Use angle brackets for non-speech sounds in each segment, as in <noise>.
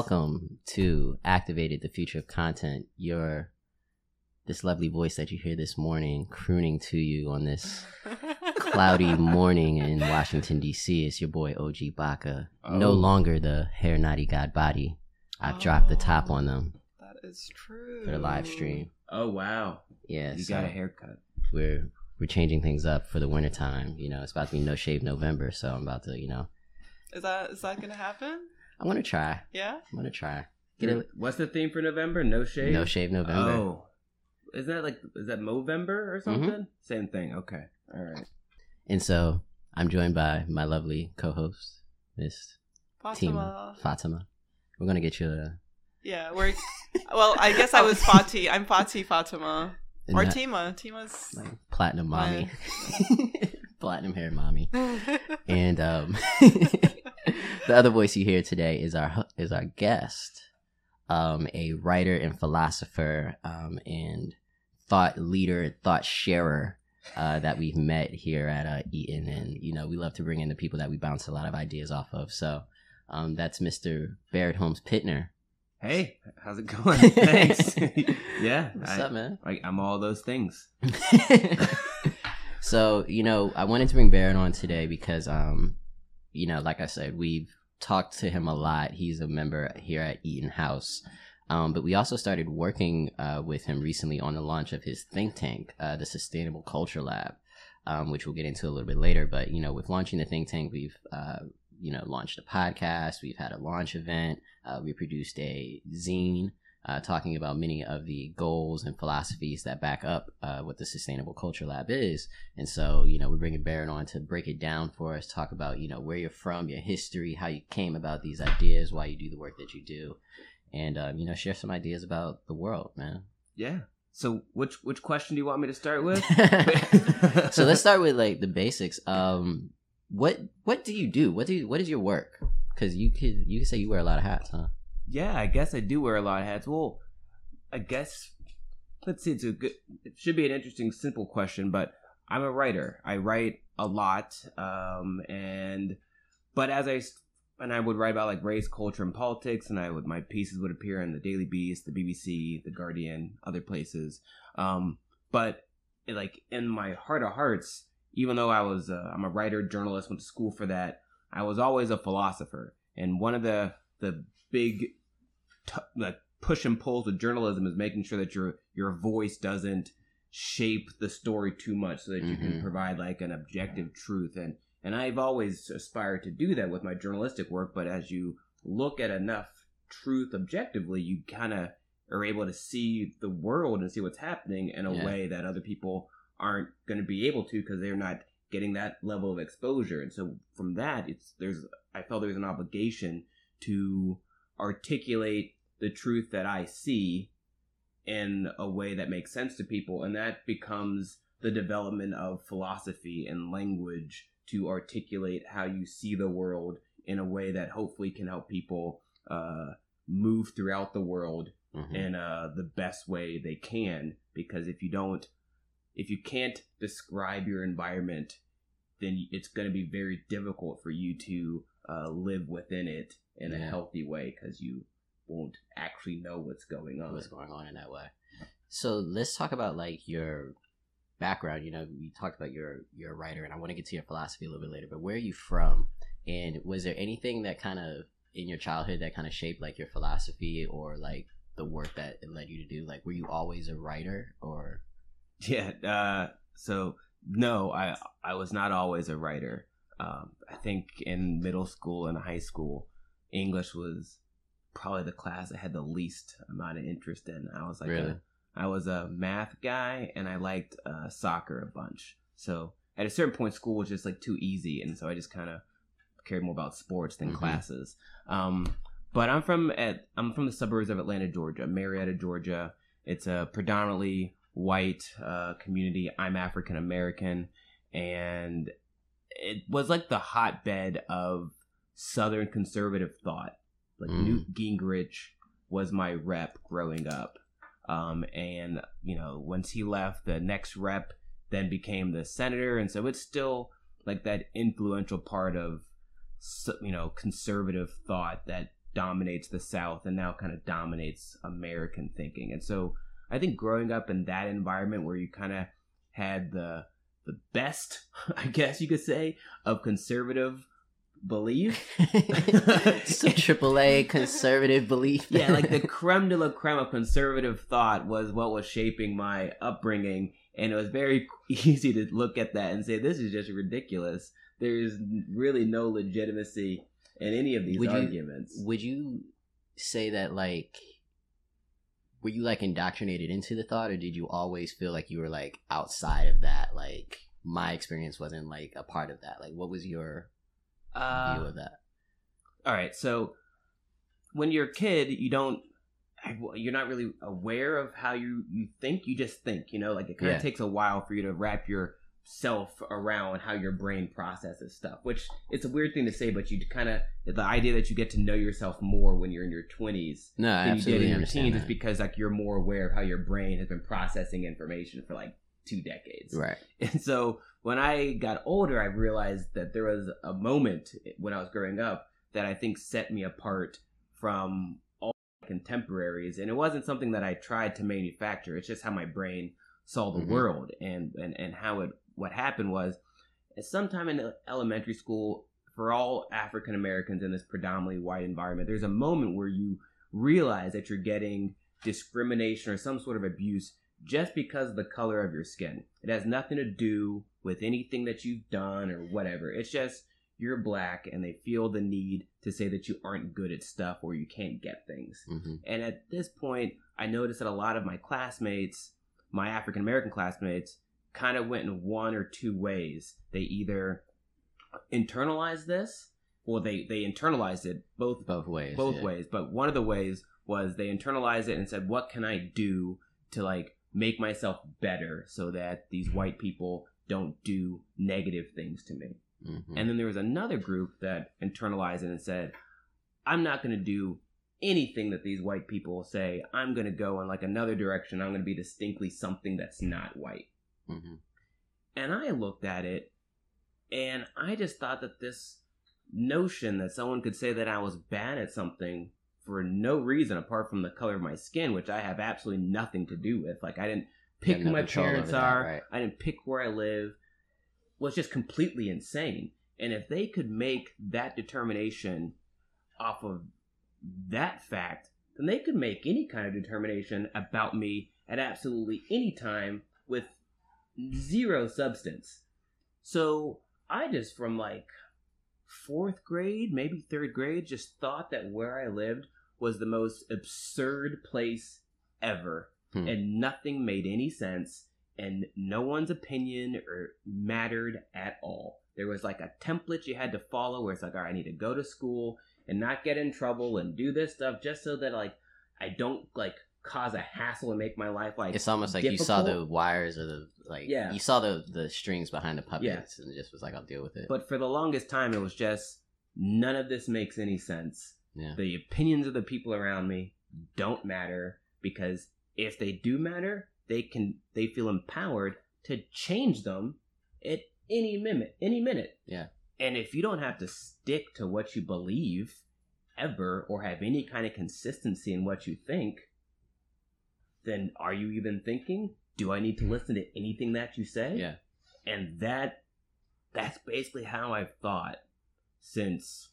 Welcome to Activated the Future of Content. Your this lovely voice that you hear this morning crooning to you on this <laughs> cloudy morning in Washington D.C. is your boy OG Baka. No Oh. longer the hair naughty god body. I've dropped the top on them oh, That is true. for the live stream. Oh wow. Yeah, You so got a haircut. we're we're changing things up for the wintertime. You know, it's about to be no shave November, so I'm about to, you know, Is that is that gonna happen? I'm gonna try. Yeah. I'm gonna try. Get a What's the theme for November? No shave. no shave November. Oh. Isn't that like is that Movember or something? Same thing. Okay. All right. And so I'm joined by my lovely co-host, Miss Tima Fatima. Fatima. We're gonna get you a Yeah, we're. Well, I guess I was Fati. I'm Fati Fatima or not- Tima. Tima's. like platinum mommy, <laughs> platinum hair mommy, <laughs> and um, <laughs> the other voice you hear today is our is our guest, um, a writer and philosopher, um, and thought leader, thought sharer. Uh, that we've met here at uh, Eaton, and you know we love to bring in the people that we bounce a lot of ideas off of. So um, that's Mr. Barrett Holmes Pittner. Hey, how's it going? <laughs> Thanks. <laughs> yeah. What's I, up, man? Like I'm all those things. <laughs> so you know i wanted to bring barrett on today because um you know like i said we've talked to him a lot. He's a member here at eaton house. Um, but we also started working uh, with him recently on the launch of his think tank uh, the sustainable culture lab um, which we'll get into a little bit later. But you know with launching the think tank we've uh, you know launched a podcast. We've had a launch event. Uh, we produced a zine uh, talking about many of the goals and philosophies that back up uh, what the Sustainable Culture Lab is. And so, you know, we're bringing Barrett on to break it down for us, talk about, you know, where you're from, your history, how you came about these ideas, why you do the work that you do, and, um, you know, share some ideas about the world, man. Yeah. So which which question do you want me to start with? <laughs> so let's <laughs> start with like the basics. Um, what what do you do? What do you, what is your work? Because you could you could say you wear a lot of hats, huh? Yeah, I guess I do wear a lot of hats. Well, I guess let's see. It's a good. It should be an interesting, simple question, but I'm a writer. I write a lot, um, and but as I and I would write about like race, culture, and politics, and I would my pieces would appear in the Daily Beast, the BBC, the Guardian, other places. Um, but it, like in my heart of hearts, even though I was uh, I'm a writer, journalist, went to school for that, I was always a philosopher. And one of the the big t- like push and pull with journalism is making sure that your your voice doesn't shape the story too much so that you can Mhm. provide like an objective truth and and I've always aspired to do that with my journalistic work but as you look at enough truth objectively you kind of are able to see the world and see what's happening in a Yeah. way that other people aren't going to be able to because they're not getting that level of exposure and so from that it's there's i felt there's an obligation to articulate the truth that i see in a way that makes sense to people and that becomes the development of philosophy and language to articulate how you see the world in a way that hopefully can help people uh, move throughout the world Mhm. in uh, the best way they can because if you don't if you can't describe your environment then it's going to be very difficult for you to uh, live within it in a healthy way because you won't actually know what's going on what's going on in that way. So let's talk about like your background. You know, we talked about your your writer, and I want to get to your philosophy a little bit later. But where are you from? And was there anything that kind of in your childhood that kind of shaped like your philosophy or like the work that it led you to do? Like, were you always a writer or? <laughs> Yeah. Uh, so no, I I was not always a writer. Um, I think in middle school and high school, English was probably the class I had the least amount of interest in. I was like, Really? a, I was a math guy, and I liked uh, soccer a bunch. So at a certain point, school was just like too easy, and so I just kind of cared more about sports than Mhm. classes. Um, but I'm from at I'm from the suburbs of Atlanta, Georgia, Marietta, Georgia. It's a predominantly white uh, community. I'm African American, and it was like the hotbed of Southern conservative thought. Like Mm. Newt Gingrich was my rep growing up, um, and you know once he left, the next rep then became the senator, and so it's still like that influential part of you know conservative thought that dominates the South and now kind of dominates American thinking. And so I think growing up in that environment where you kind of had the the best, <laughs> I guess you could say, of conservative belief. <laughs> so AAA conservative belief. <laughs> yeah, like the creme de la creme of conservative thought was what was shaping my upbringing, and it was very easy to look at that and say this is just ridiculous. There's really no legitimacy in any of these Would you- arguments. Would you say that like were you like indoctrinated into the thought or did you always feel like you were like outside of that? Like my experience wasn't like a part of that. Like what was your uh, view of that? all right, so when you're a kid, you don't. You're not really aware of how you, you think. You just think, you know, like it kind of Yeah. takes a while for you to wrap yourself around how your brain processes stuff. Which it's a weird thing to say, but you kind of the idea that you get to know yourself more when you're in your 20s No, I than you did in your teens is because like you're more aware of how your brain has been processing information for like two decades. Right. <laughs> And so when I got older, I realized that there was a moment when I was growing up that I think set me apart from all my contemporaries. And it wasn't something that I tried to manufacture. It's just how my brain saw the Mhm. world and, and, and how it, what happened was at sometime in elementary school, for all African Americans in this predominantly white environment, there's a moment where you realize that you're getting discrimination or some sort of abuse just because of the color of your skin. It has nothing to do with anything that you've done or whatever. It's just you're black and they feel the need to say that you aren't good at stuff or you can't get things. hmm And at this point, I noticed that a lot of my classmates, my African American classmates, kind of went in one or two ways. They either internalized this, or they they internalized it both Both ways. both yeah. ways. But one of the ways was they internalized it and said, "What can I do to like make myself better so that these white people don't do negative things to me?" Mhm. And then there was another group that internalized it and said, I'm not going to do anything that these white people say. I'm going to go in like another direction. I'm going to be distinctly something that's not white. Mhm. And I looked at it and I just thought that this notion that someone could say that I was bad at something for no reason apart from the color of my skin, which I have absolutely nothing to do with. Like I didn't pick who my parents that, are. right. I didn't pick where I live. Was just completely insane. And if they could make that determination off of that fact, then they could make any kind of determination about me at absolutely any time with zero substance. So I just, from like fourth grade, maybe third grade, just thought that where I lived was the most absurd place ever. Hmm. And nothing made any sense, and no one's opinion or mattered at all. There was like a template you had to follow where it's like, all right, I need to go to school and not get in trouble and do this stuff just so that like I don't like cause a hassle and make my life like It's almost like you saw the wires or the like. Yeah. You saw the the strings behind the puppets and just was like, I'll deal with it. But for the longest time, it was just none of this makes any sense. yeah. The opinions of the people around me don't matter because if they do matter, they can they feel empowered to change them at any minute, any minute. Yeah. And if you don't have to stick to what you believe ever or have any kind of consistency in what you think, then are you even thinking? Do I need to listen to anything that you say? Yeah. and that that's basically how I've thought since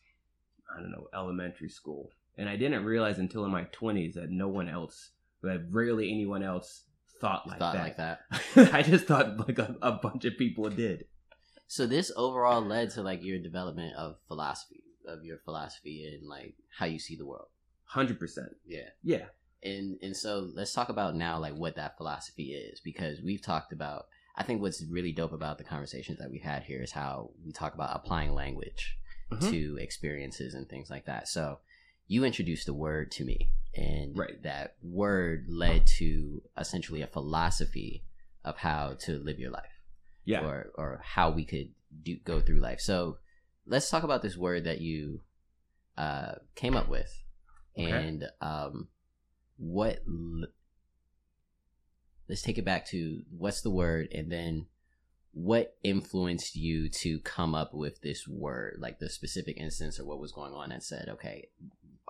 I don't know elementary school, and I didn't realize until in my twenties that no one else, that rarely anyone else thought like thought that. like that. <laughs> I just thought like a, a bunch of people did. So this overall led to like your development of philosophy, of your philosophy and like how you see the world. Hundred percent. Yeah. Yeah. And and so let's talk about now like what that philosophy is because we've talked about I think what's really dope about the conversations that we've had here is how we talk about applying language Mhm. to experiences and things like that. So you introduced the word to me and Right. that word led to essentially a philosophy of how to live your life Yeah. or or how we could do go through life. So let's talk about this word that you uh, came up with, Okay. and um, what. Let's take it back to what's the word, and then what influenced you to come up with this word, like the specific instance or what was going on that said, okay,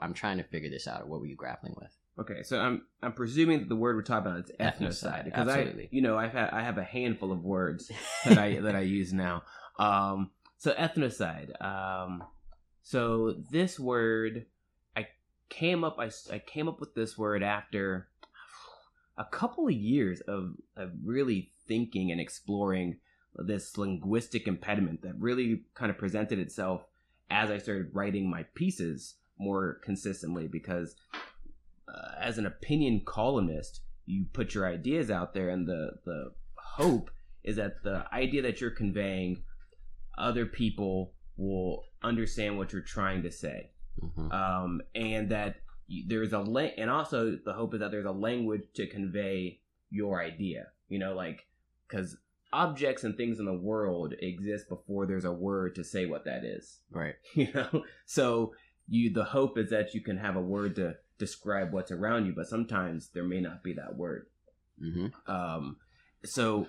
I'm trying to figure this out, or what were you grappling with? Okay, so I'm I'm presuming that the word we're talking about is ethnocide Ethnocide, because I you know I've had I have a handful of words that I that I use now. <laughs> Um, so ethnocide. Um, so this word came up I, I came up with this word after a couple of years of of really thinking and exploring this linguistic impediment that really kind of presented itself as I started writing my pieces more consistently because uh, as an opinion columnist, you put your ideas out there, and the the hope is that the idea that you're conveying, other people will understand what you're trying to say, hmm um, and that there's a la- and also the hope is that there's a language to convey your idea. You know, like because objects and things in the world exist before there's a word to say what that is Right. <laughs> you know so you the hope is that you can have a word to describe what's around you but sometimes there may not be that word hmm um so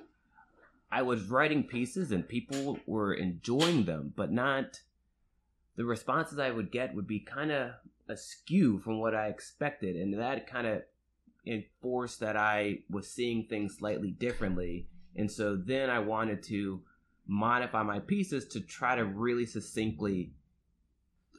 i was writing pieces and people were enjoying them but not the responses i would get would be kind of askew from what i expected and that kind of enforced that i was seeing things slightly differently and so then i wanted to modify my pieces to try to really succinctly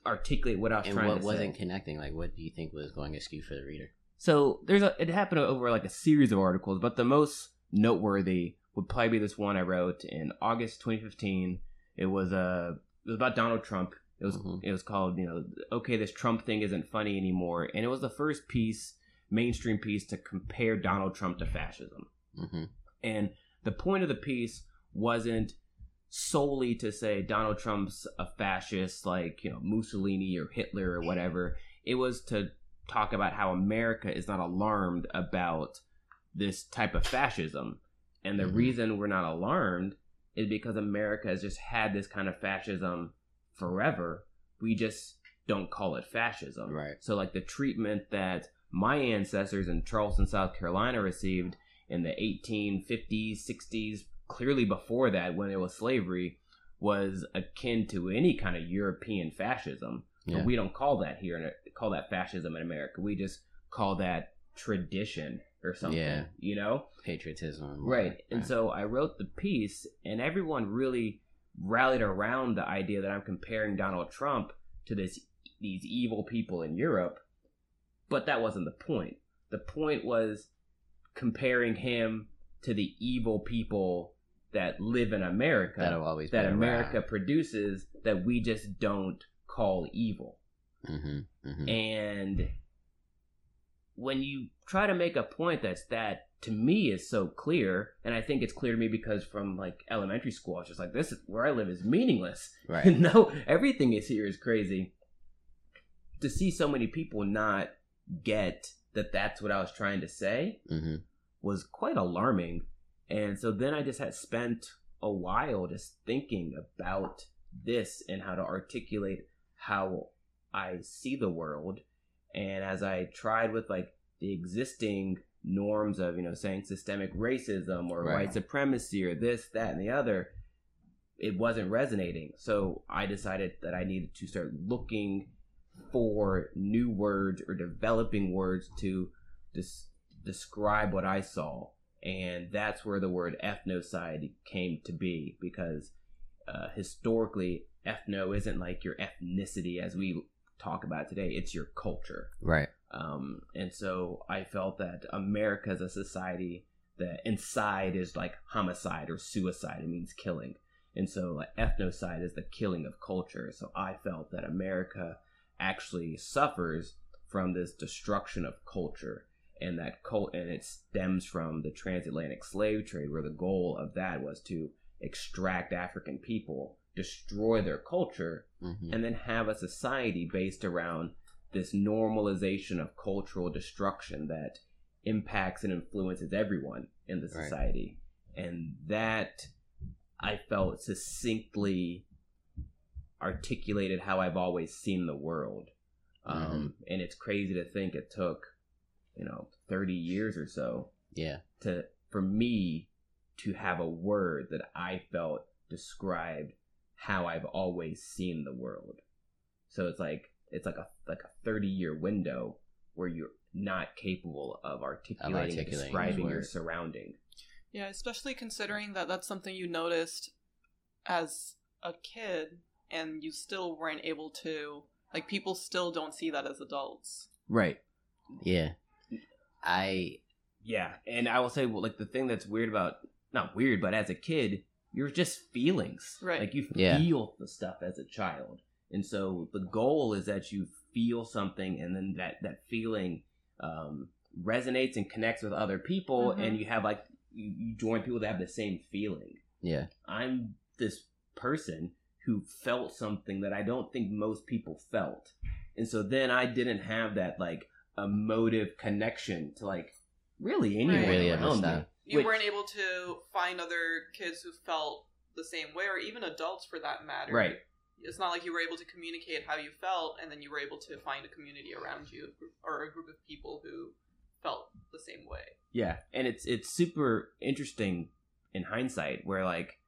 articulate what i was And trying what to wasn't connecting? Like, what do you think was going askew for the reader? so there's a it happened over like a series of articles, but the most noteworthy would probably be this one I wrote in August 2015. It was uh, it was about Donald Trump. It was Mhm. it was called you know okay this Trump thing isn't funny anymore, and it was the first piece mainstream piece to compare Donald Trump to fascism. hmm And the point of the piece wasn't solely to say Donald Trump's a fascist like, you know, Mussolini or Hitler or whatever. It was to talk about how America is not alarmed about this type of fascism. And the Mhm. reason we're not alarmed is because America has just had this kind of fascism forever. We just don't call it fascism. Right. So, like the treatment that my ancestors in Charleston, South Carolina received in the 1850s, 60s, clearly before that when it was slavery, was akin to any kind of European fascism. Yeah. But we don't call that here, in call that fascism in America. We just call that tradition or something, Yeah. you know? Patriotism. Right. whatnot. And so I wrote the piece, and everyone really rallied around the idea that I'm comparing Donald Trump to this these evil people in Europe. But that wasn't the point. The point was comparing him to the evil people that live in America that'll always that America produces that we just don't call evil. hmm hmm And when you try to make a point that's that to me is so clear, and I think it's clear to me because from like elementary school, I was just like, this is where I live is meaningless. Right. <laughs> no, everything is here is crazy. To see so many people not get that that's what I was trying to say hmm was quite alarming. And so then I just had spent a while just thinking about this and how to articulate how I see the world. And as I tried with like the existing norms of, you know, saying systemic racism or Right. white supremacy or this, that, and the other, it wasn't resonating. So I decided that I needed to start looking for new words or developing words to des- describe what I saw. And that's where the word ethnocide came to be because uh, historically, ethno isn't like your ethnicity as we talk about today, it's your culture. Right. Um, and so I felt that America as a society, that inside is like homicide or suicide. It means killing. And so like ethnocide is the killing of culture. So I felt that America actually suffers from this destruction of culture. And that cult and it stems from the transatlantic slave trade, where the goal of that was to extract African people, destroy their culture, hmm and then have a society based around this normalization of cultural destruction that impacts and influences everyone in the Right. society. And that I felt succinctly articulated how I've always seen the world. Um, and it's crazy to think it took, you know, 30 years or so Yeah. to for me to have a word that I felt described how I've always seen the world. So it's like it's like a like a thirty year window where you're not capable of articulating, articulating describing your word. surrounding. Yeah, especially considering that that's something you noticed as a kid and you still weren't able to like people still don't see that as adults. Right. Yeah. I Yeah, and I will say, well, like the thing that's weird about not weird, but as a kid, you're just feelings. Right. Like you Yeah. feel the stuff as a child, and so the goal is that you feel something, and then that that feeling um, resonates and connects with other people, Mhm. and you have like you, you join people that have the same feeling. yeah. I'm this person who felt something that I don't think most people felt. And so then I didn't have that like emotive connection to like really anyone Right. Really around me. You Which- weren't able to find other kids who felt the same way or even adults for that matter. Right. It's not like you were able to communicate how you felt and then you were able to find a community around you or a group of people who felt the same way. Yeah, and it's it's super interesting in hindsight where like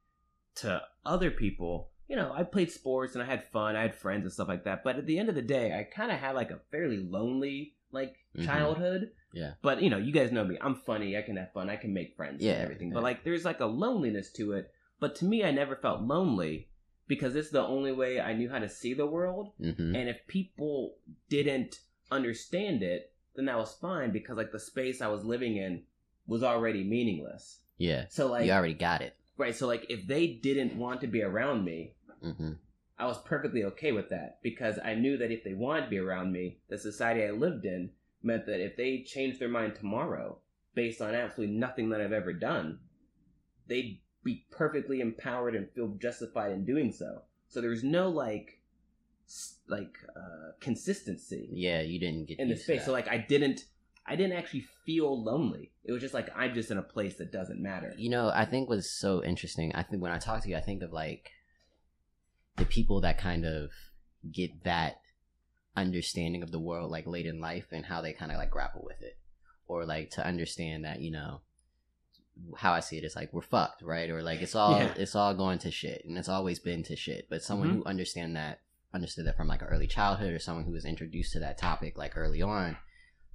to other people, you know, I played sports and I had fun, I had friends and stuff like that, but at the end of the day, I kind of had like a fairly lonely like Mhm. childhood. Yeah. But you know, you guys know me. I'm funny. I can have fun. I can make friends Yeah, and everything. yeah. But like there's like a loneliness to it. But to me, I never felt lonely because it's the only way I knew how to see the world. hmm And if people didn't understand it, then that was fine because like the space I was living in was already meaningless. Yeah. So like you already got it. right, so like if they didn't want to be around me, hmm I was perfectly okay with that because I knew that if they wanted to be around me, the society I lived in meant that if they changed their mind tomorrow based on absolutely nothing that I've ever done, they'd be perfectly empowered and feel justified in doing so. So there was no like like uh consistency Yeah, you didn't get in the space. So like I didn't I didn't actually feel lonely. It was just like I'm just in a place that doesn't matter. you know, I think was so interesting. I think when I talk to you, I think of like the people that kind of get that understanding of the world like late in life and how they kind of like grapple with it, or like to understand that you know how I see it is like we're fucked, right? Or like it's all Yeah. it's all going to shit, and it's always been to shit. But someone Mhm. who understand that understood that from like an early childhood, or someone who was introduced to that topic like early on,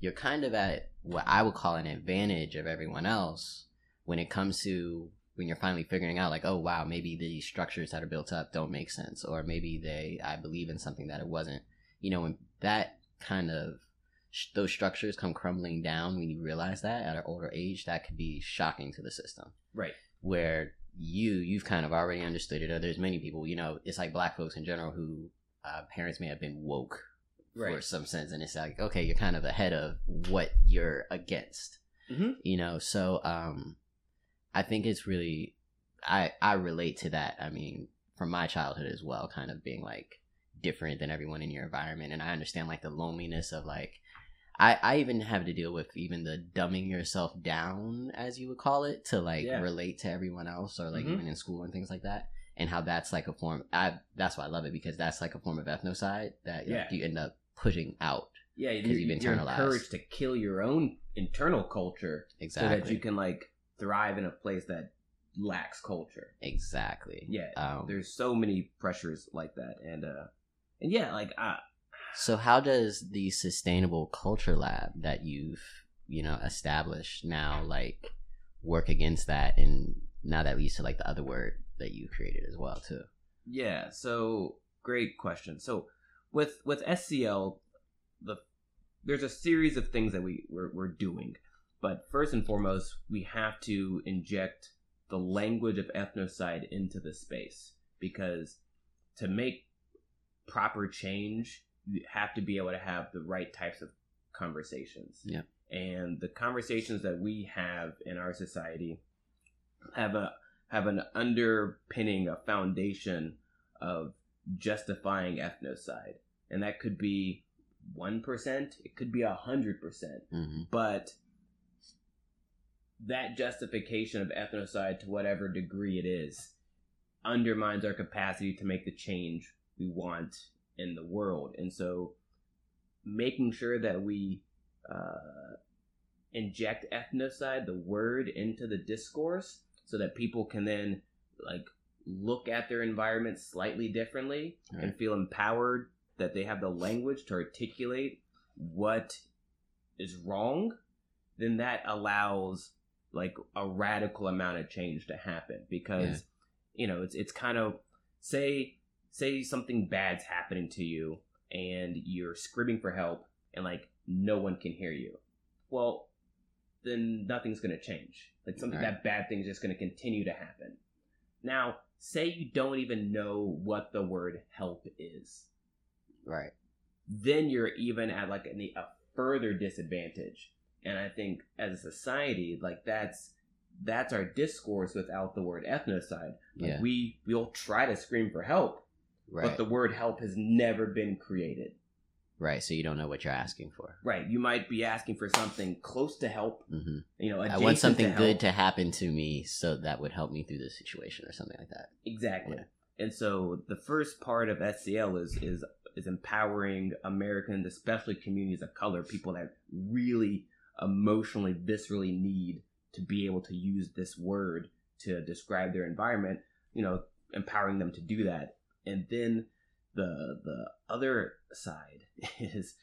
you're kind of at what I would call an advantage of everyone else when it comes to when you're finally figuring out like oh wow maybe these structures that are built up don't make sense or maybe they i believe in something that it wasn't you know when that kind of those structures come crumbling down when you realize that at an older age that could be shocking to the system Right. where you you've kind of already understood it or there's many people you know it's like black folks in general who uh, parents may have been woke for some sense and it's like okay you're kind of ahead of what you're against Mhm. you know so um i think it's really i i relate to that i mean from my childhood as well kind of being like different than everyone in your environment and i understand like the loneliness of like I, I even have to deal with even the dumbing yourself down as you would call it to like Yeah. relate to everyone else or like Mhm. even in school and things like that and how that's like a form i that's why i love it because that's like a form of ethnocide that like, Yeah. you end up pushing out Yeah, you, 'Cause you've you're internalized. encouraged to kill your own internal culture exactly so that you can like thrive in a place that lacks culture. exactly Yeah, um, there's so many pressures like that, and uh, and yeah, like uh, So how does the sustainable culture lab that you've, you know, established now like work against that and now that leads to like the other word that you created as well too. Yeah, so great question. So with with SCL, the there's a series of things that we we're, we're doing, but first and foremost, we have to inject the language of ethnocide into the space because to make proper change, you have to be able to have the right types of conversations. Yeah. And the conversations that we have in our society have a have an underpinning, a foundation of justifying ethnocide. And that could be 1%, it could be 100%. hmm But that justification of ethnocide to whatever degree it is undermines our capacity to make the change we want in the world. And so making sure that we uh, inject ethnocide, the word, into the discourse so that people can then like look at their environment slightly differently and feel empowered that they have the language to articulate what is wrong, then that allows like a radical amount of change to happen because you know it's it's kind of say say something bad's happening to you and you're screaming for help and like no one can hear you. Well, then nothing's going to change. Like something Right. that bad thing's just going to continue to happen. Now, say you don't even know what the word help is. Right. Then you're even at like a further disadvantage. And I think as a society, like that's that's our discourse without the word ethnocide. Like Yeah. we we'll try to scream for help, Right. but the word help has never been created. right. So you don't know what you're asking for. Right. You might be asking for something close to help, hmm you know, I want something to good to happen to me, so that would help me through this situation or something like that. Exactly. Yeah. And so the first part of SCL is is is empowering Americans, especially communities of color, people that really emotionally, viscerally need to be able to use this word to describe their environment, you know, empowering them to do that. And then the the other side <laughs> is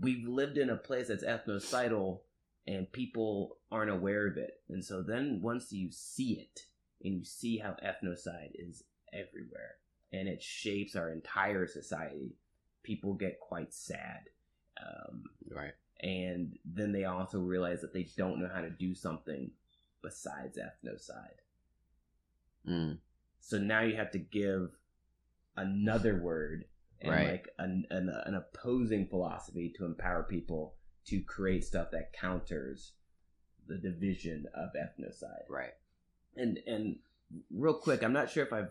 we've lived in a place that's ethnocidal and people aren't aware of it. And so then once you see it and you see how ethnocide is everywhere and it shapes our entire society, people get quite sad. Um, Right. and then they also realize that they don't know how to do something besides ethnocide. Mm. So now you have to give another word and Right. like an, an, an opposing philosophy to empower people to create stuff that counters the division of ethnocide. Right. And and real quick, I'm not sure if I've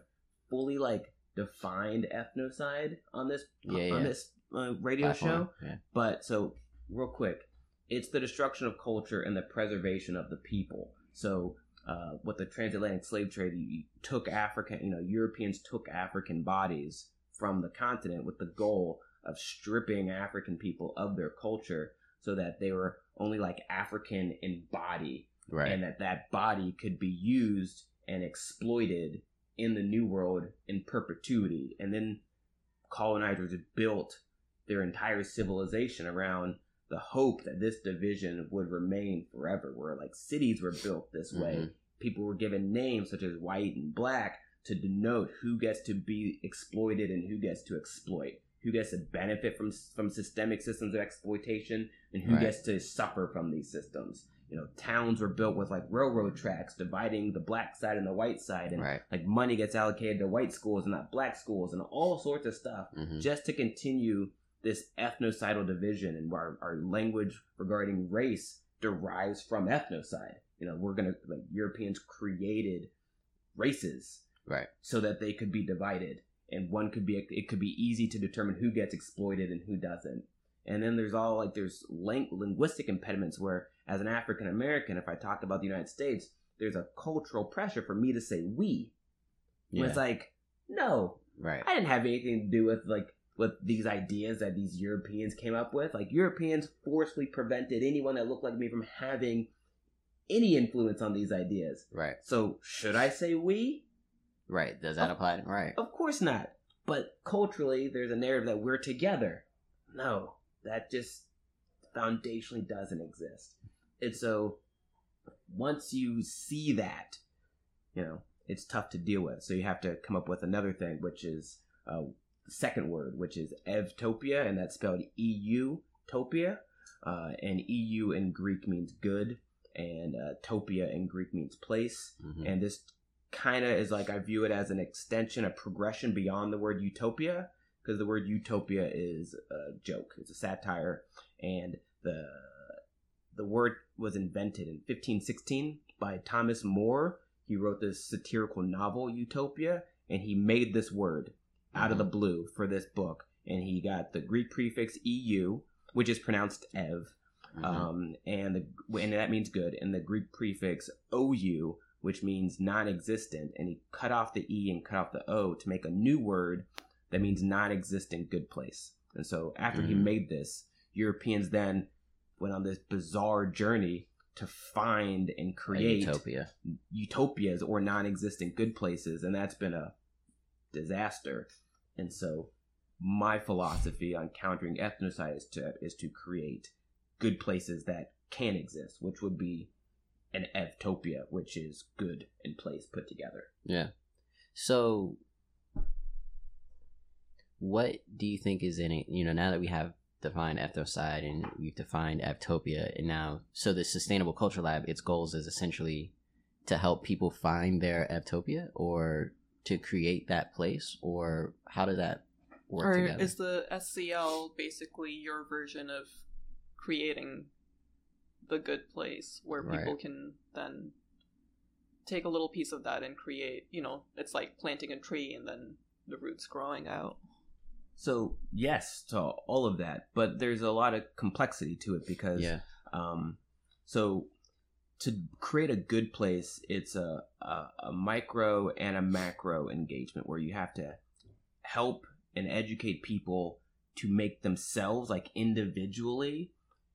fully like defined ethnocide on this Yeah, on yeah. this uh, radio Platform. show. Yeah. But so, real quick, it's the destruction of culture and the preservation of the people. So, uh, what the transatlantic slave trade you, took African, you know, Europeans took African bodies from the continent with the goal of stripping African people of their culture, so that they were only like African in body, Right. and that that body could be used and exploited in the new world in perpetuity and then colonizers built their entire civilization around the hope that this division would remain forever where like cities were built this way Mhm. people were given names such as white and black to denote who gets to be exploited and who gets to exploit who gets to benefit from from systemic systems of exploitation and who Right. gets to suffer from these systems you know towns were built with like railroad tracks dividing the black side and the white side and right. like money gets allocated to white schools and not black schools and all sorts of stuff hmm just to continue this ethnocidal division and our, our language regarding race derives from ethnocide you know we're gonna like europeans created races Right. so that they could be divided and one could be it could be easy to determine who gets exploited and who doesn't and then there's all like there's ling- linguistic impediments where as an african american if i talk about the united states there's a cultural pressure for me to say we Yeah. it's like no right. I didn't have anything to do with like with these ideas that these Europeans came up with. Like Europeans forcefully prevented anyone that looked like me from having any influence on these ideas. Right. So should I say we? Right. Does that Oh. apply? Right. Of course not. But culturally, there's a narrative that we're together. No, that just foundationally doesn't exist. And so once you see that, you know, it's tough to deal with. So you have to come up with another thing, which is uh, second word, which is eutopia, and that's spelled E-U, topia. Uh, and EU in Greek means good, and uh, topia in Greek means place. Mhm. And this kind of is like I view it as an extension, a progression beyond the word utopia, because the word utopia is a joke, it's a satire, and the the word was invented in 1516 by Thomas More. He wrote this satirical novel Utopia, and he made this word out of the blue for this book, and he got the Greek prefix eu, which is pronounced ev, Mhm. um, and the and that means good, and the Greek prefix ou, which means non-existent, and he cut off the e and cut off the o to make a new word that means non-existent good place. And so after he Mhm. made this, Europeans then went on this bizarre journey to find and A create utopia. utopias or non-existent good places and that's been a disaster and so my philosophy on countering ethnocide is to is to create good places that can exist which would be an eutopia which is good and place put together Yeah. So, what do you think is in it? You know, now that we have defined ethnocide and we've defined Eutopia, and now, so the Sustainable Culture Lab, its goals is essentially to help people find their Eutopia or to create that place, or how does that work or together? is the SCL basically your version of creating the good place where Right. people can then take a little piece of that and create, you know, it's like planting a tree and then the roots growing out. so yes to all of that but there's a lot of complexity to it because yeah, Um, so to create a good place, it's a, a a micro and a macro engagement where you have to help and educate people to make themselves like individually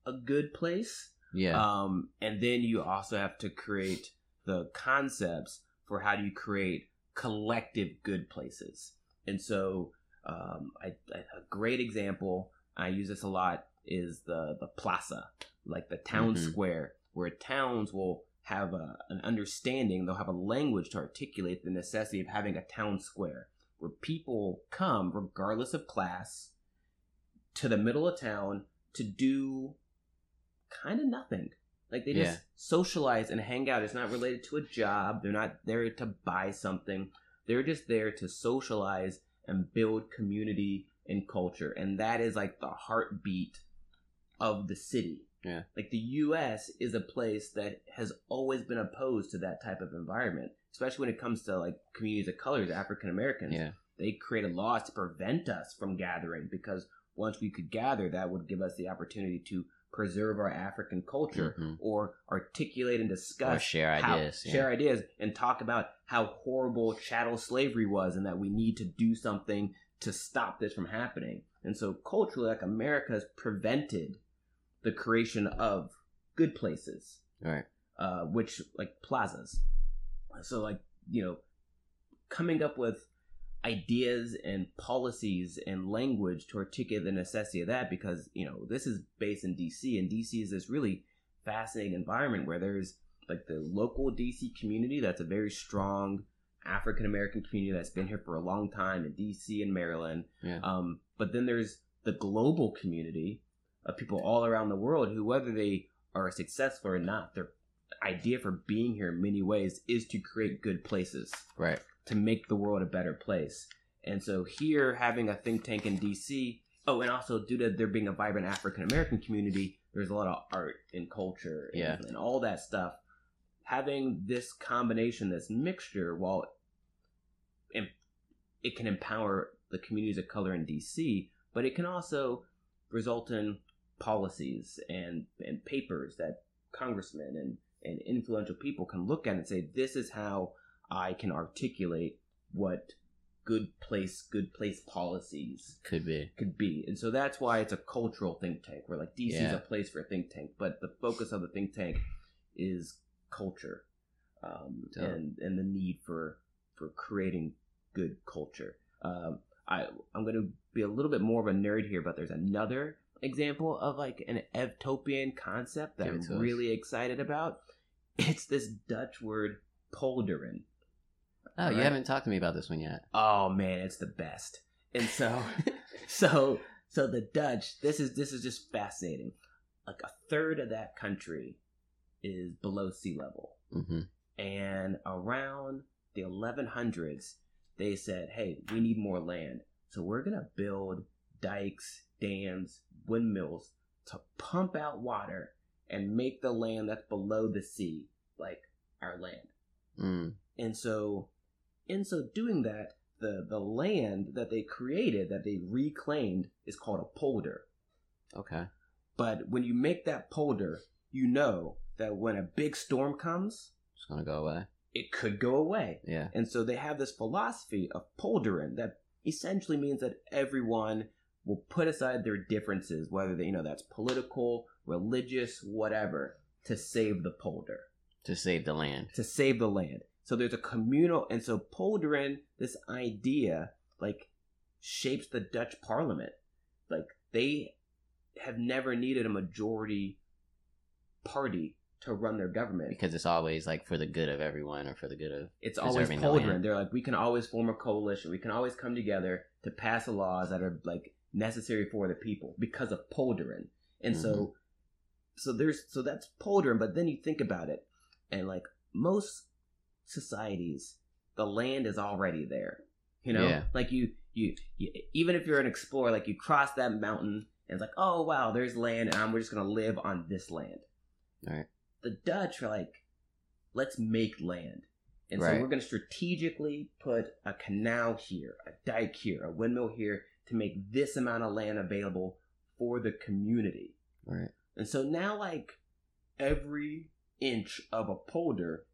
a good place. yeah, Um, and then you also have to create the concepts for how do you create collective good places. And so, um, I, I, a great example, I use this a lot, is the, the plaza, like the town Mhm. square, where towns will have a, an understanding, they'll have a language to articulate the necessity of having a town square where people come, regardless of class, to the middle of town to do kind of nothing. Like they just Yeah. socialize and hang out. It's not related to a job. They're not there to buy something. They're just there to socialize and build community and culture. And that is like the heartbeat of the city. Yeah. Like the US is a place that has always been opposed to that type of environment, especially when it comes to like communities of colors, African Americans yeah, they created laws to prevent us from gathering because once we could gather, that would give us the opportunity to preserve our African culture Mhm. or articulate and discuss or share how- ideas. yeah. share ideas, and talk about how horrible chattel slavery was, and that we need to do something to stop this from happening. And so, culturally, like America has prevented the creation of good places Right. uh, which like plazas. So like you know, coming up with ideas and policies and language to articulate the necessity of that because you know this is based in DC and DC is this really fascinating environment where there's like the local DC community that's a very strong African American community that's been here for a long time in DC and Maryland. Yeah. Um, but then there's the global community of people all around the world who, whether they are successful or not, their idea for being here in many ways is to create good places, Right. to make the world a better place. And so here, having a think tank in DC, oh, and also due to there being a vibrant African American community, there's a lot of art and culture and, Yeah. and all that stuff. Having this combination, this mixture, while it can empower the communities of color in DC, but it can also result in policies and, and papers that congressmen and, and influential people can look at and say, this is how I can articulate what good place, good place policies Could be. could be. And so that's why it's a cultural think tank. Where like DC is Yeah. a place for a think tank, but the focus of the think tank is culture, um, and and the need for for creating good culture. Um, I I'm going to be a little bit more of a nerd here, but there's another example of like an Eutopian concept that I'm us. really excited about. It's this Dutch word polderen. Oh, you haven't talked to me about this one yet. Oh man, it's the best. And so <laughs> so so the Dutch, this is this is just fascinating. Like a third of that country is below sea level. hmm And around the 1100s, they said, "Hey, we need more land. So we're going to build dikes, dams, windmills to pump out water and make the land that's below the sea like our land." Mm. And so, in so doing that, the the land that they created, that they reclaimed, is called a polder. Okay. But when you make that polder, you know that when a big storm comes, It's gonna go away. it could go away. Yeah. And so they have this philosophy of poldering that essentially means that everyone will put aside their differences, whether they, you know that's political, religious, whatever, to save the polder, to save the land. to save the land. So there's a communal, and so poldering, this idea, like, shapes the Dutch parliament. Like, they have never needed a majority party to run their government. Because it's always like for the good of everyone or for the good of It's always preserving the poldering. They're like, we can always form a coalition. We can always come together to pass the laws that are like necessary for the people because of poldering. And so, Mm-hmm. so there's so that's poldering. But then you think about it, and like most societies, the land is already there. You know, Yeah. like you, you, you, even if you're an explorer, like you cross that mountain, and it's like, oh wow, there's land, and I'm we're just gonna live on this land Right. the Dutch are like, let's make land. And so we're going to strategically put a canal here, a dike here, a windmill here to make this amount of land available for the community. Right. And so now, like, every inch of a polder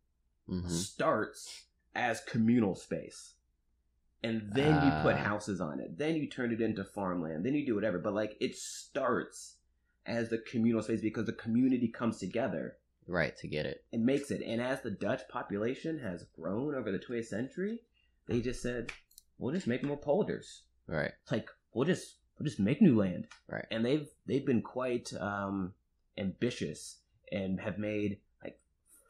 hmm starts as communal space. And then you put Ah. houses on it. Then you turn it into farmland. Then you do whatever. But, like, it starts as the communal space because the community comes together Right. To get it. and makes it. And as the Dutch population has grown over the 20th century, they just said, "We'll just make more polders. Right. Like we'll just we'll just make new land." Right. And they've they've been quite um, ambitious and have made like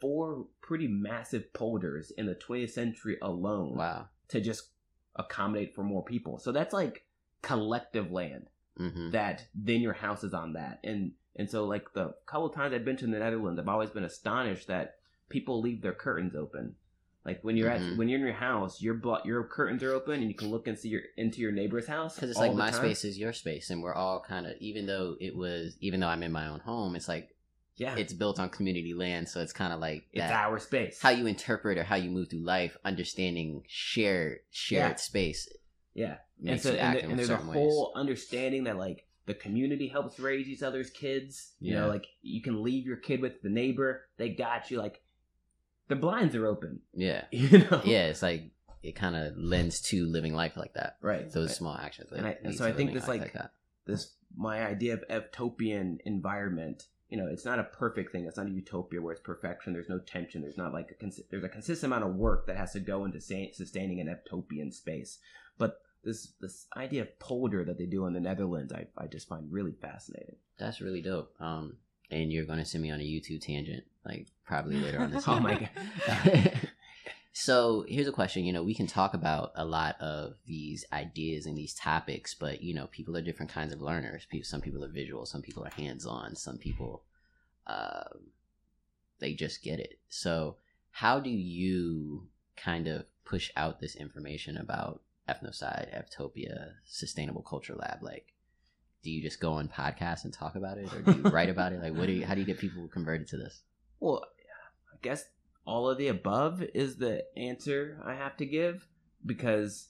four pretty massive polders in the 20th century alone Wow. to just accommodate for more people. So that's like collective land hmm that then your house is on that and and so like the couple times i've been to the netherlands i've always been astonished that people leave their curtains open like when you're Mhm. at when you're in your house your blo- your curtains are open and you can look and see your into your neighbor's house Because it's like my time. space is your space, and we're all kind of even though it was even though I'm in my own home, it's like yeah it's built on community land, so it's kind of like it's our space how you interpret or how you move through life, understanding shared shared Yeah. space yeah and so and, in and there's a ways. whole understanding that like the community helps raise each other's kids you know like you can leave your kid with the neighbor they got you like the blinds are open Yeah, <laughs> you know yeah. It's like it kind of lends to living life like that. right Those small actions. And I- and so I think this, like, that. this my idea of utopian environment you know it's not a perfect thing it's not a utopia where it's perfection there's no tension there's not like a cons- there's a consistent amount of work that has to go into sa- sustaining an utopian space but this this idea of polder that they do in the netherlands i, I just find really fascinating That's really dope. Um, and you're gonna send me on a YouTube tangent, like probably later on this. <laughs> oh my god. <laughs> So here's a question you know we can talk about a lot of these ideas and these topics but you know people are different kinds of learners. Some people are visual some people are hands-on some people um, they just get it. So how do you kind of push out this information about ethnocide eutopia sustainable culture lab? Like do you just go on podcasts and talk about it or do you write <laughs> about it like what do you how do you get people converted to this well i guess all of the above is the answer i have to give because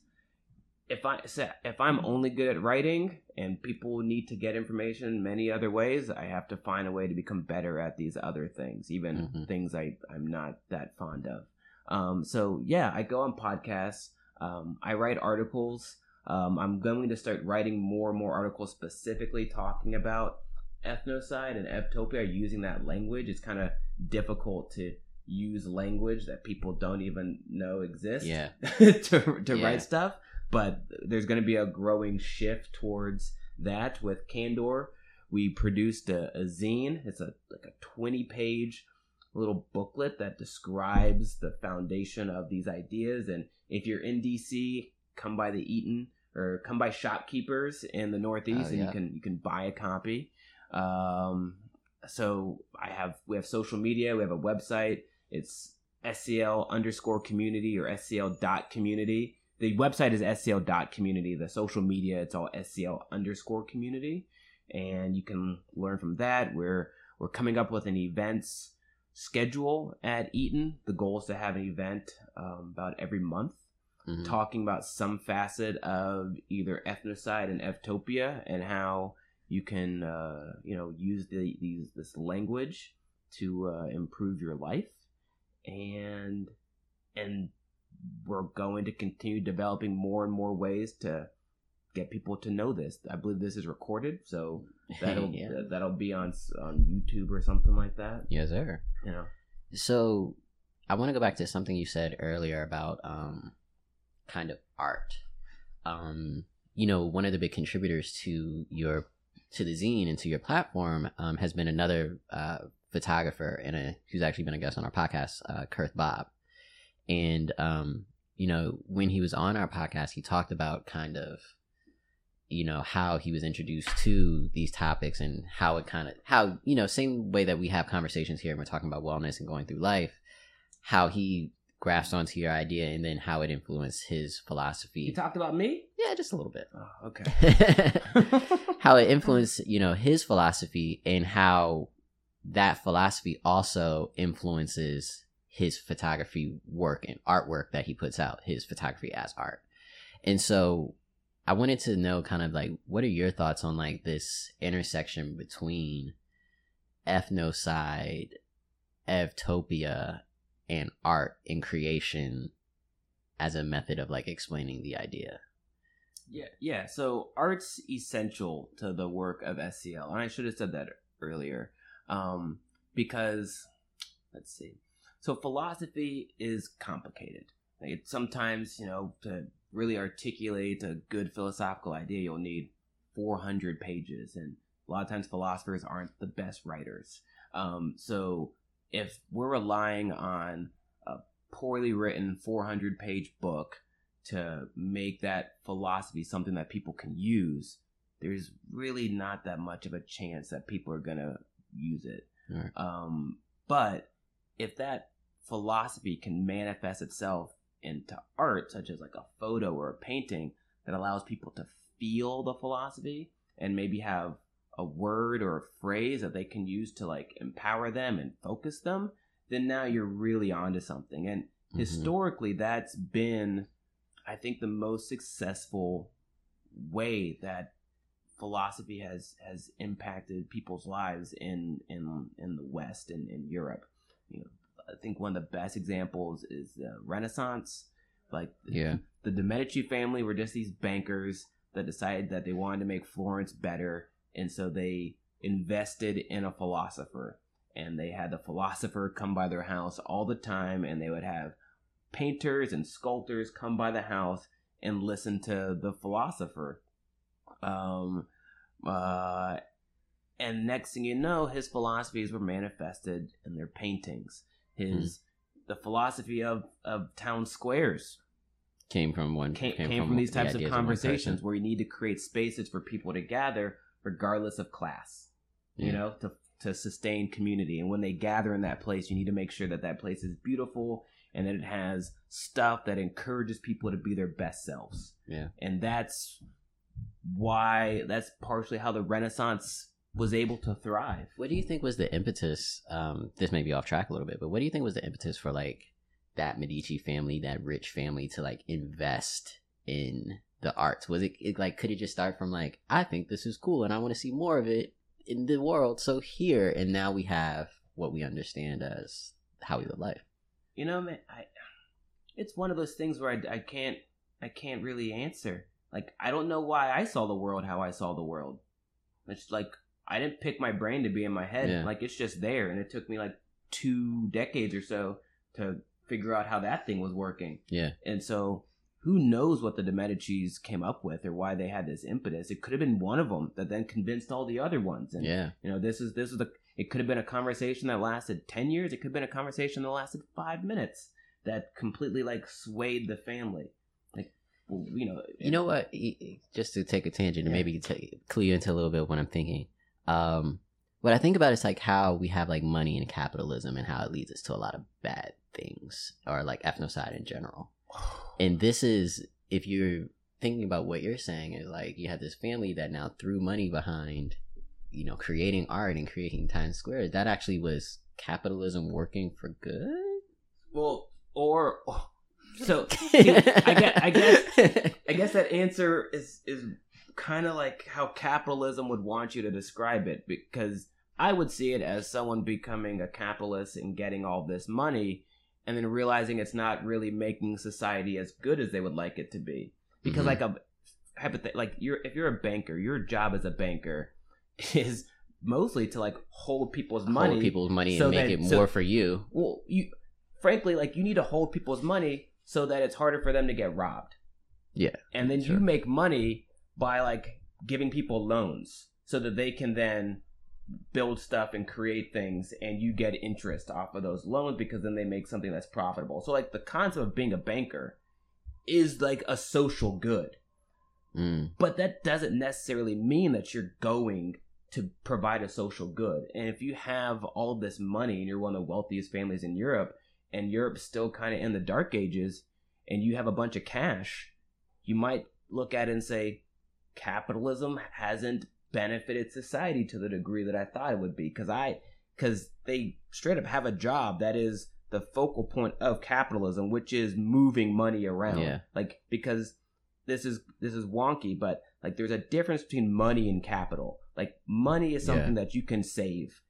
if I if I'm only good at writing and people need to get information many other ways, I have to find a way to become better at these other things, even Mhm. things I I'm not that fond of. Um, so yeah, I go on podcasts. Um, I write articles. Um, I'm going to start writing more and more articles specifically talking about ethnocide and eutopia using that language. It's kind of difficult to use language that people don't even know exists yeah <laughs> to, to Yeah. write stuff but there's going to be a growing shift towards that with candor we produced a, a zine it's a like a 20 page little booklet that describes the foundation of these ideas and if you're in dc come by the eaton or come by shopkeepers in the northeast Oh, and yeah. you can you can buy a copy. Um so i have we have social media we have a website. It's scl underscore community or scl dot community. The website is scl dot community. The social media it's all scl underscore community. And you can learn from that. We're we're coming up with an events schedule at eaton. The goal is to have an event um, about every month Mhm. talking about some facet of either ethnocide and eutopia and how you can uh, you know use the, these this language to uh, improve your life and and we're going to continue developing more and more ways to get people to know this. I believe this is recorded, so <laughs> that'll Yeah. that- that'll be on on YouTube or something like that. yes, sir. You know, So I want to go back to something you said earlier about um, kind of art. Um, you know, one of the big contributors to your to the zine and to your platform um, has been another uh, photographer and a who's actually been a guest on our podcast, uh, Bob. And um, you know, when he was on our podcast, he talked about kind of you know how he was introduced to these topics and how it kind of how you know same way that we have conversations here and we're talking about wellness and going through life how he grasped onto your idea and then how it influenced his philosophy. you talked about me. yeah just a little bit Oh, okay. <laughs> <laughs> how it influenced you know his philosophy and how that philosophy also influences his photography work and artwork that he puts out his photography as art and so i wanted to know kind of like what are your thoughts on like this intersection between ethnocide eutopia and art and creation as a method of like explaining the idea Yeah, yeah. So art's essential to the work of SCL, and I should have said that earlier, um, because let's see. So philosophy is complicated. Like sometimes, you know, to really articulate a good philosophical idea, you'll need 400 pages, and a lot of times philosophers aren't the best writers. Um, so if we're relying on a poorly written 400 page book to make that philosophy something that people can use, there's really not that much of a chance that people are gonna use it. Right. Um, but if that philosophy can manifest itself into art, such as like a photo or a painting that allows people to feel the philosophy and maybe have a word or a phrase that they can use to like empower them and focus them, then now you're really onto something. And Mhm. historically, that's been, I think, the most successful way that philosophy has has impacted people's lives in in in the West and in Europe. You know, I think one of the best examples is the Renaissance. Like Yeah. the De Medici family were just these bankers that decided that they wanted to make Florence better, and so they invested in a philosopher. And they had the philosopher come by their house all the time, and they would have painters and sculptors come by the house and listen to the philosopher. Um, uh, and next thing you know, his philosophies were manifested in their paintings. His the philosophy of of town squares came from one came, came, from, these the types of conversations where you need to create spaces for people to gather regardless of class you know to to sustain community and when they gather in that place you need to make sure that that place is beautiful and that it has stuff that encourages people to be their best selves Yeah. and that's why that's partially how the renaissance was able to thrive What do you think was the impetus? Um, this may be off track a little bit, but what do you think was the impetus for like that Medici family, that rich family, to like invest in the arts? Was it, it like could it just start from like I think this is cool and I want to see more of it in the world, so here and now we have what we understand as how we live life. you know man i it's one of those things where I, I can't i can't really answer like i don't know why i saw the world how i saw the world it's like i didn't pick my brain to be in my head Yeah. like it's just there and it took me like two decades or so to figure out how that thing was working Yeah. and so who knows what the de medicis came up with or why they had this impetus it could have been one of them that then convinced all the other ones and Yeah, you know, this is this is the. It could have been a conversation that lasted ten years. It could have been a conversation that lasted five minutes that completely like swayed the family. Like, well, you know, you know what? Just to take a tangent and Yeah. maybe t- clue into a little bit what I'm thinking. Um, what I think about is like how we have like money and capitalism and how it leads us to a lot of bad things or like ethnocide in general. And this is if you're thinking about what you're saying is like you have this family that now threw money behind, you know, creating art and creating Times Square. That actually was capitalism working for good. Well, or <laughs> so <laughs> See, I guess- I guess- I guess that answer is is kind of like how capitalism would want you to describe it because I would see it as someone becoming a capitalist and getting all this money and then realizing it's not really making society as good as they would like it to be because Mhm. like a hypothet- like you're if you're a banker, your job as a banker <laughs> is mostly to like hold people's money. Hold people's money so and make that- it so- more for you. well, you frankly like you need to hold people's money so that it's harder for them to get robbed. Yeah, And then sure. you make money by like giving people loans so that they can then build stuff and create things and you get interest off of those loans because then they make something that's profitable. So like the concept of being a banker is like a social good. Mm, But that doesn't necessarily mean that you're going to provide a social good. And if you have all this money and you're one of the wealthiest families in Europe, and Europe's still kind of in the dark ages, and you have a bunch of cash, you might look at it and say, capitalism hasn't benefited society to the degree that I thought it would be. Because I, because they straight up have a job that is the focal point of capitalism, which is moving money around. Yeah. Like because this is this is wonky, but like there's a difference between money and capital. Like money is something that you can save.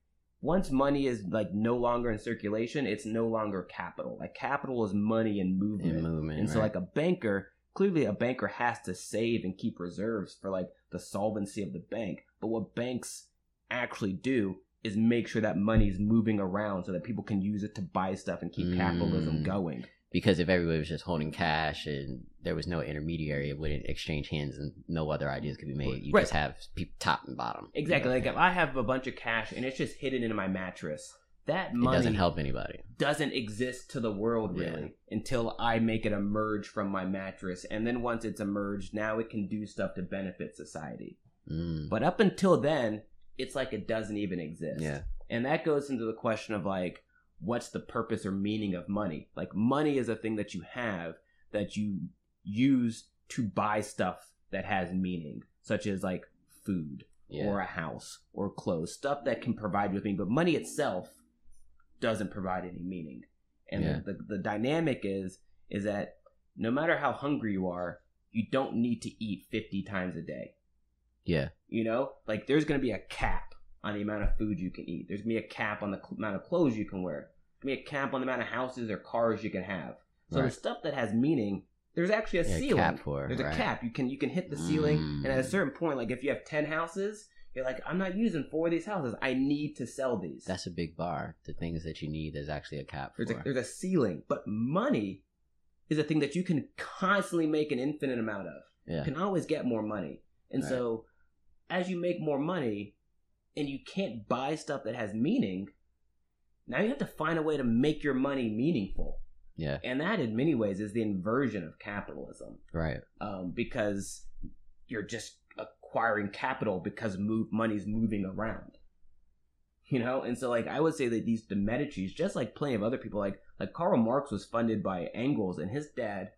Once money is like no longer in circulation, it's no longer capital. Like capital is money and movement. in movement. and so right. like a banker, clearly a banker has to save and keep reserves for like the solvency of the bank. But what banks actually do is make sure that money is moving around so that people can use it to buy stuff and keep capitalism Mm. going. because if everybody was just holding cash and there was no intermediary, it wouldn't exchange hands and no other ideas could be made. You Right. just have top and bottom. Exactly. Like if I have a bunch of cash and it's just hidden in my mattress, that it money doesn't help anybody. doesn't exist to the world really until I make it emerge from my mattress. And then once it's emerged, now it can do stuff to benefit society. Mm, But up until then, it's like it doesn't even exist. yeah, And that goes into the question of like, what's the purpose or meaning of money? Like, money is a thing that you have that you use to buy stuff that has meaning, such as like food yeah, or a house or clothes, stuff that can provide you with meaning. But money itself doesn't provide any meaning. And Yeah. the, the, the dynamic is is that no matter how hungry you are, you don't need to eat 50 times a day. yeah, You know, like there's going to be a cap on the amount of food you can eat. There's going to be a cap on the cl- amount of clothes you can wear. There's going to be a cap on the amount of houses or cars you can have. So the stuff that has meaning, there's actually a Yeah, ceiling. cap for there's right. a cap. You can you can hit the ceiling, and at a Mm. certain point, like if you have ten houses, you're like, I'm not using four of these houses. I need to sell these. that's a big bar. The things that you need, there's actually a cap for. there's a, there's a ceiling, but money is a thing that you can constantly make an infinite amount of. yeah, You can always get more money. And Right. so as you make more money and you can't buy stuff that has meaning, now you have to find a way to make your money meaningful. yeah, And that in many ways is the inversion of capitalism. right, Um, because you're just acquiring capital because move money's moving around. You know, and so like I would say that these the Medici's, just like plenty of other people, like like Karl Marx was funded by Engels, and his dad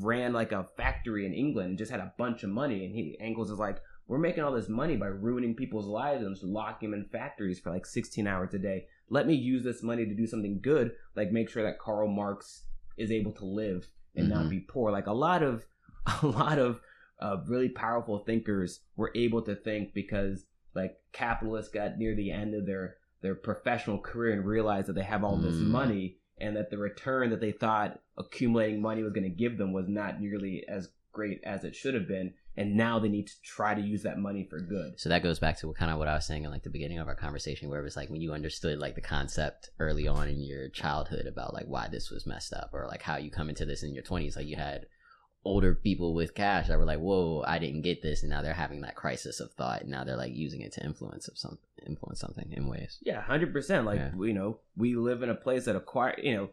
ran like a factory in England and just had a bunch of money, and he Engels is like, we're making all this money by ruining people's lives and just locking them in factories for like 16 hours a day. Let me use this money to do something good, like make sure that Karl Marx is able to live and not Mhm. be poor. Like a lot of <laughs> a lot of uh, really powerful thinkers were able to think because like capitalists got near the end of their their professional career and realized that they have all this Mm. money and that the return that they thought accumulating money was going to give them was not nearly as great as it should have been and now they need to try to use that money for good So that goes back to kind of what I was saying in like the beginning of our conversation, where it was like when you understood like the concept early on in your childhood about like why this was messed up, or like how you come into this in your twenties. Like you had older people with cash that were like, "Whoa, I didn't get this," and now they're having that crisis of thought. And now they're like using it to influence of some influence something in ways. yeah 100% like Yeah. you know we live in a place that acquire you know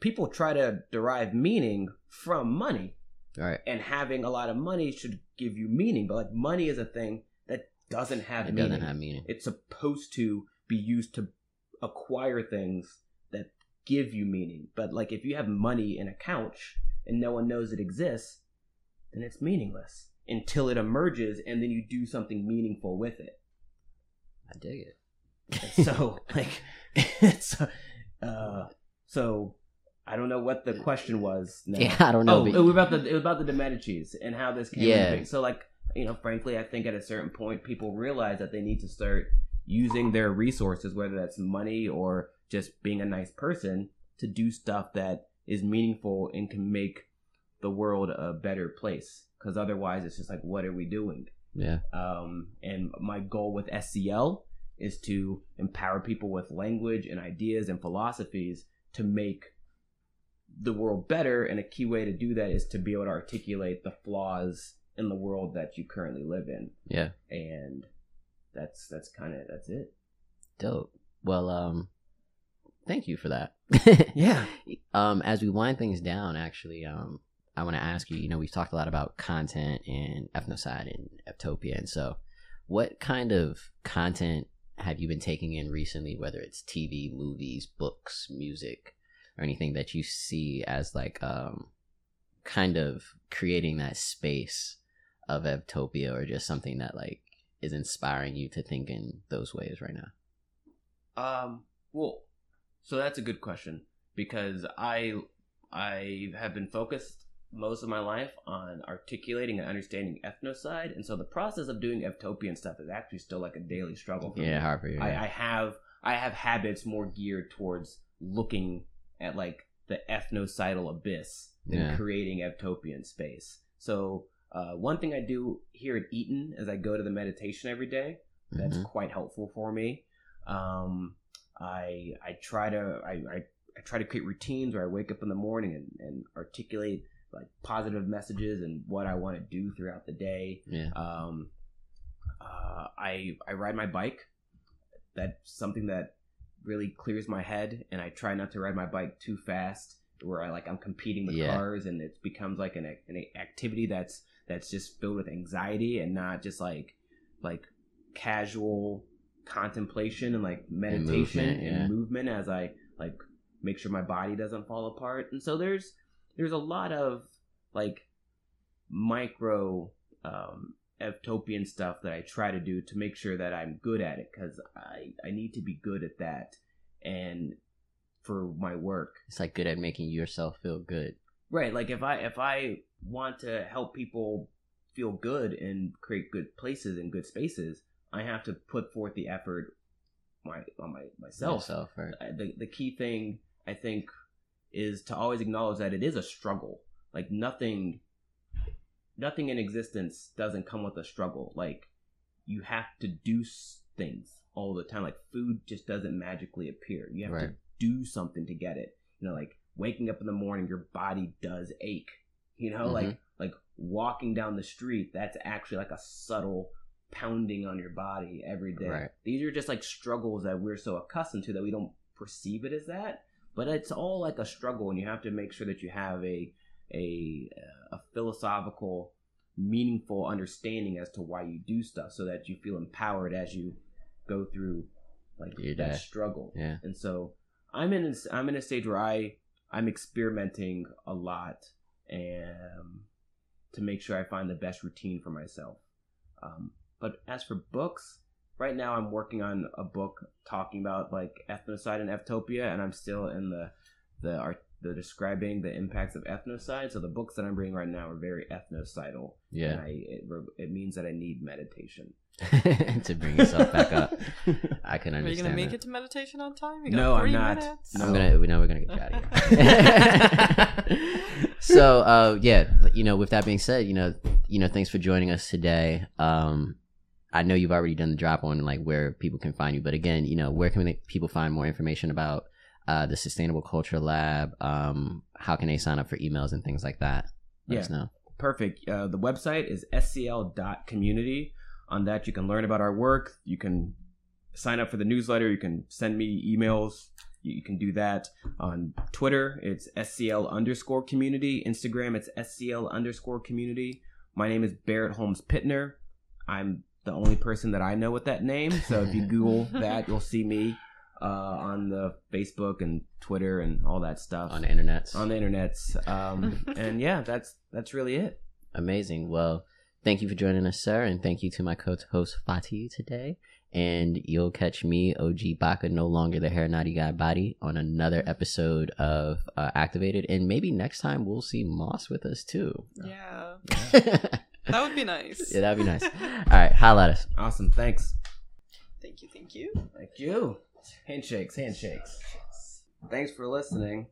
people try to derive meaning from money All right. and having a lot of money should give you meaning but like money is a thing that doesn't have It meaning doesn't have meaning. it's supposed to be used to acquire things that give you meaning but like if you have money in a couch and no one knows it exists then it's meaningless until it emerges and then you do something meaningful with it I dig it. so <laughs> like it's uh so i don't know what the question was now. Yeah, I don't know. Oh, but- it was about the it was about the De Medici's and how this came. Yeah. into. So like you know, frankly, I think at a certain point, people realize that they need to start using their resources, whether that's money or just being a nice person, to do stuff that is meaningful and can make the world a better place. because otherwise it's just like what are we doing Yeah. um, and my goal with scl is to empower people with language and ideas and philosophies to make the world better and a key way to do that is to be able to articulate the flaws in the world that you currently live in Yeah. and that's that's kind of that's it Dope. Well, um, thank you for that. <laughs> yeah um, as we wind things down, actually, um, I want to ask you. You know, we've talked a lot about content and ethnocide and Eutopia, and so, what kind of content have you been taking in recently? Whether it's TV, movies, books, music, or anything that you see as like, um, kind of creating that space of Eutopia, or just something that like is inspiring you to think in those ways right now. Um. Well, so that's a good question because I I have been focused most of my life on articulating and understanding ethnocide, and so the process of doing Eutopian stuff is actually still like a daily struggle. For Yeah, me. Harper. Yeah. I, I have I have habits more geared towards looking at like the ethnocidal abyss than Yeah. creating Eutopian space. So uh, one thing I do here at Eaton is I go to the meditation every day that's Mhm. quite helpful for me. Um, I I try to I, I, I try to create routines where I wake up in the morning and, and articulate like positive messages and what I want to do throughout the day. yeah. Um, uh, I I ride my bike. That's something that really clears my head, and I try not to ride my bike too fast, where I like I'm competing with Yeah. cars, and it becomes like an, an activity that's that's just filled with anxiety and not just like like casual contemplation and like meditation and movement, movement, yeah. as I like make sure my body doesn't fall apart. And so there's there's a lot of like micro um Eutopian stuff that I try to do to make sure that I'm good at it because I I need to be good at that and for my work It's like good at making yourself feel good. right like if I if I want to help people feel good and create good places and good spaces I have to put forth the effort my on my myself Yourself, right? the the key thing I think is to always acknowledge that it is a struggle. Like nothing, nothing in existence doesn't come with a struggle. Like you have to do things all the time. Like food just doesn't magically appear. You have to do something to get it. You know, like waking up in the morning, your body does ache. You know, like Mhm. like walking down the street, that's actually like a subtle pounding on your body every day. Right. These are just like struggles that we're so accustomed to that we don't perceive it as that. But it's all like a struggle, and you have to make sure that you have a a a philosophical, meaningful understanding as to why you do stuff, so that you feel empowered as you go through like Your that day. struggle. Yeah. And so I'm in a, I'm in a stage where I I'm experimenting a lot and to make sure I find the best routine for myself. Um, but as for books, right now I'm working on a book talking about like ethnocide and eutopia, and I'm still in the the art the describing the impacts of ethnocide. So the books that I'm reading right now are very ethnocidal. Yeah. And I it, it means that I need meditation. <laughs> to bring yourself back up. <laughs> I can understand. Are you understand. gonna make that. it to meditation on time? You No, I'm not. Minutes. No. I'm gonna. We know we're gonna get you out of here. <laughs> so, uh, yeah, you know, with that being said, you know, you know, thanks for joining us today. Um, I know you've already done the drop on like where people can find you, but again, you know, where can they, people find more information about uh, the Sustainable Culture Lab? Um, how can they sign up for emails and things like that? Let us know. Perfect. Uh, the website is scl.community. On that, you can learn about our work. You can sign up for the newsletter. You can send me emails. You you can do that on Twitter. It's scl underscore community. Instagram, it's scl underscore community. My name is Barrett Holmes Pittner. I'm the only person that I know with that name. So if you <laughs> Google that, you'll see me uh, on the Facebook and Twitter and all that stuff On the internet. on the internets. Um, <laughs> and yeah, that's that's really it. Amazing. Well, thank you for joining us, sir, and thank you to my co-host Fatih today. And you'll catch me, OG Baka, no longer the hair naughty guy body, on another episode of uh, Activated. And maybe next time we'll see Moss with us too. Yeah, <laughs> yeah, that would be nice. Yeah, that'd be nice. All right, holla at us. Awesome. Thanks. Thank you, thank you. Thank you. Handshakes, handshakes. Thanks for listening.